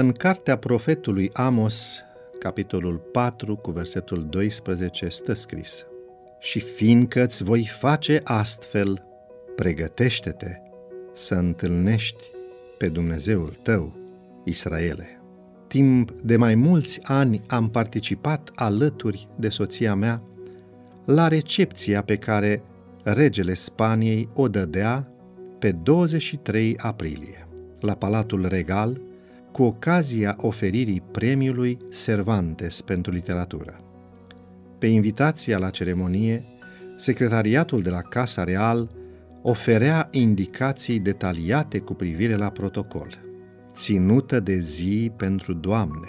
În cartea profetului Amos, capitolul 4, cu versetul 12, stă scris Și fiindcă îți voi face astfel, pregătește-te să întâlnești pe Dumnezeul tău, Israele. Timp de mai mulți ani am participat alături de soția mea la recepția pe care regele Spaniei o dădea pe 23 aprilie, la Palatul Regal, cu ocazia oferirii premiului Cervantes pentru literatură. Pe invitația la ceremonie, secretariatul de la Casa Real oferea indicații detaliate cu privire la protocol. Ținută de zi pentru doamne,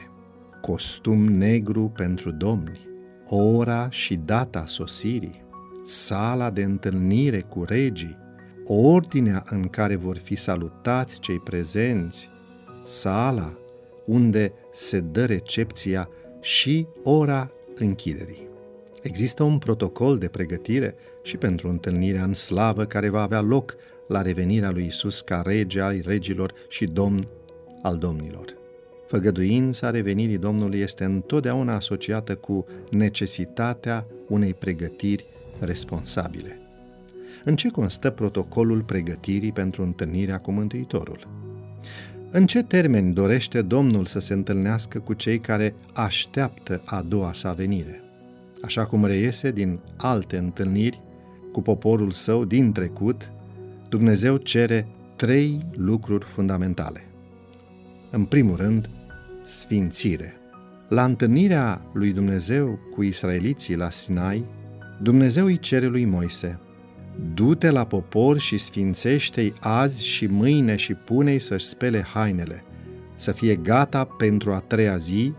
costum negru pentru domni, ora și data sosirii, sala de întâlnire cu regii, ordinea în care vor fi salutați cei prezenți, sala unde se dă recepția și ora închiderii. Există un protocol de pregătire și pentru întâlnirea în slavă care va avea loc la revenirea lui Isus ca rege al regilor și domn al domnilor. Făgăduința revenirii Domnului este întotdeauna asociată cu necesitatea unei pregătiri responsabile. În ce constă protocolul pregătirii pentru întâlnirea cu Mântuitorul? În ce termeni dorește Domnul să se întâlnească cu cei care așteaptă a doua sa venire? Așa cum reiese din alte întâlniri cu poporul său din trecut, Dumnezeu cere trei lucruri fundamentale. În primul rând, sfințire. La întâlnirea lui Dumnezeu cu israeliții la Sinai, Dumnezeu îi cere lui Moise, Du-te la popor și sfințește-i azi și mâine și pune-i să-și spele hainele, să fie gata pentru a treia zi,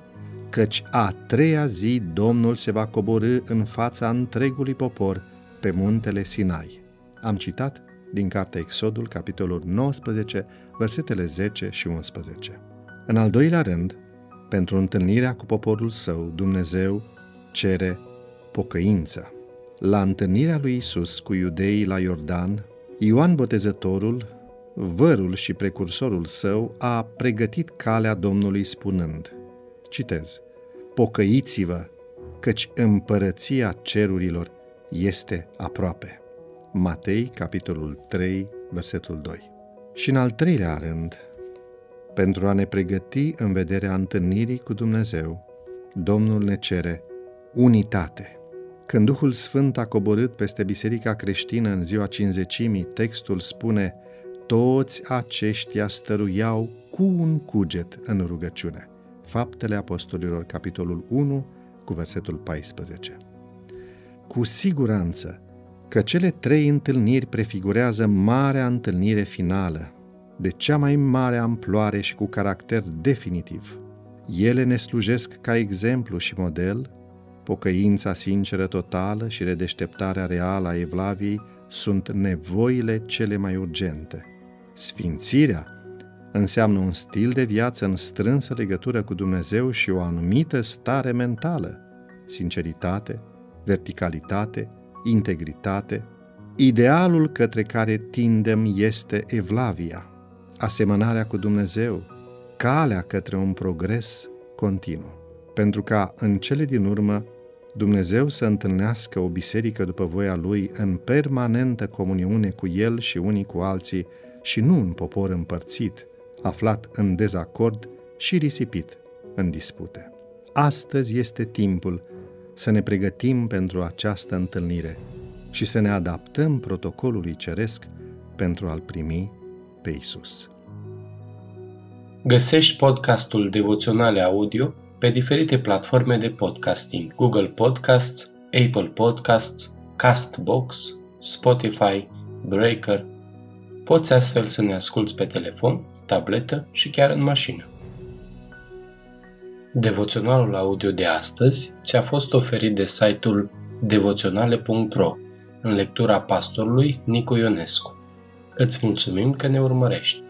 căci a treia zi Domnul se va coborâ în fața întregului popor pe muntele Sinai. Am citat din cartea Exodul, capitolul 19, versetele 10 și 11. În al doilea rând, pentru întâlnirea cu poporul său, Dumnezeu cere pocăință. La întâlnirea lui Isus cu iudeii la Iordan, Ioan Botezătorul, vărul și precursorul său, a pregătit calea Domnului spunând, citez, Pocăiți-vă, căci împărăția cerurilor este aproape. Matei, capitolul 3, versetul 2. Și în al treilea rând, pentru a ne pregăti în vederea întâlnirii cu Dumnezeu, Domnul ne cere unitate – când Duhul Sfânt a coborât peste biserica creștină în ziua cinzecimii, textul spune Toți aceștia stăruiau cu un cuget în rugăciune. Faptele Apostolilor, capitolul 1, cu versetul 14. Cu siguranță că cele trei întâlniri prefigurează marea întâlnire finală, de cea mai mare amploare și cu caracter definitiv. Ele ne slujesc ca exemplu și model Pocăința sinceră totală și redeșteptarea reală a Evlaviei sunt nevoile cele mai urgente. Sfințirea înseamnă un stil de viață în strânsă legătură cu Dumnezeu și o anumită stare mentală, sinceritate, verticalitate, integritate. Idealul către care tindem este Evlavia, asemănarea cu Dumnezeu, calea către un progres continuu pentru ca în cele din urmă Dumnezeu să întâlnească o biserică după voia Lui în permanentă comuniune cu El și unii cu alții și nu un popor împărțit, aflat în dezacord și risipit în dispute. Astăzi este timpul să ne pregătim pentru această întâlnire și să ne adaptăm protocolului ceresc pentru a-L primi pe Isus. Găsești podcastul Devoționale Audio pe diferite platforme de podcasting, Google Podcasts, Apple Podcasts, Castbox, Spotify, Breaker. Poți astfel să ne asculți pe telefon, tabletă și chiar în mașină. Devoționalul audio de astăzi ți-a fost oferit de site-ul devoționale.ro în lectura pastorului Nicu Ionescu. Îți mulțumim că ne urmărești!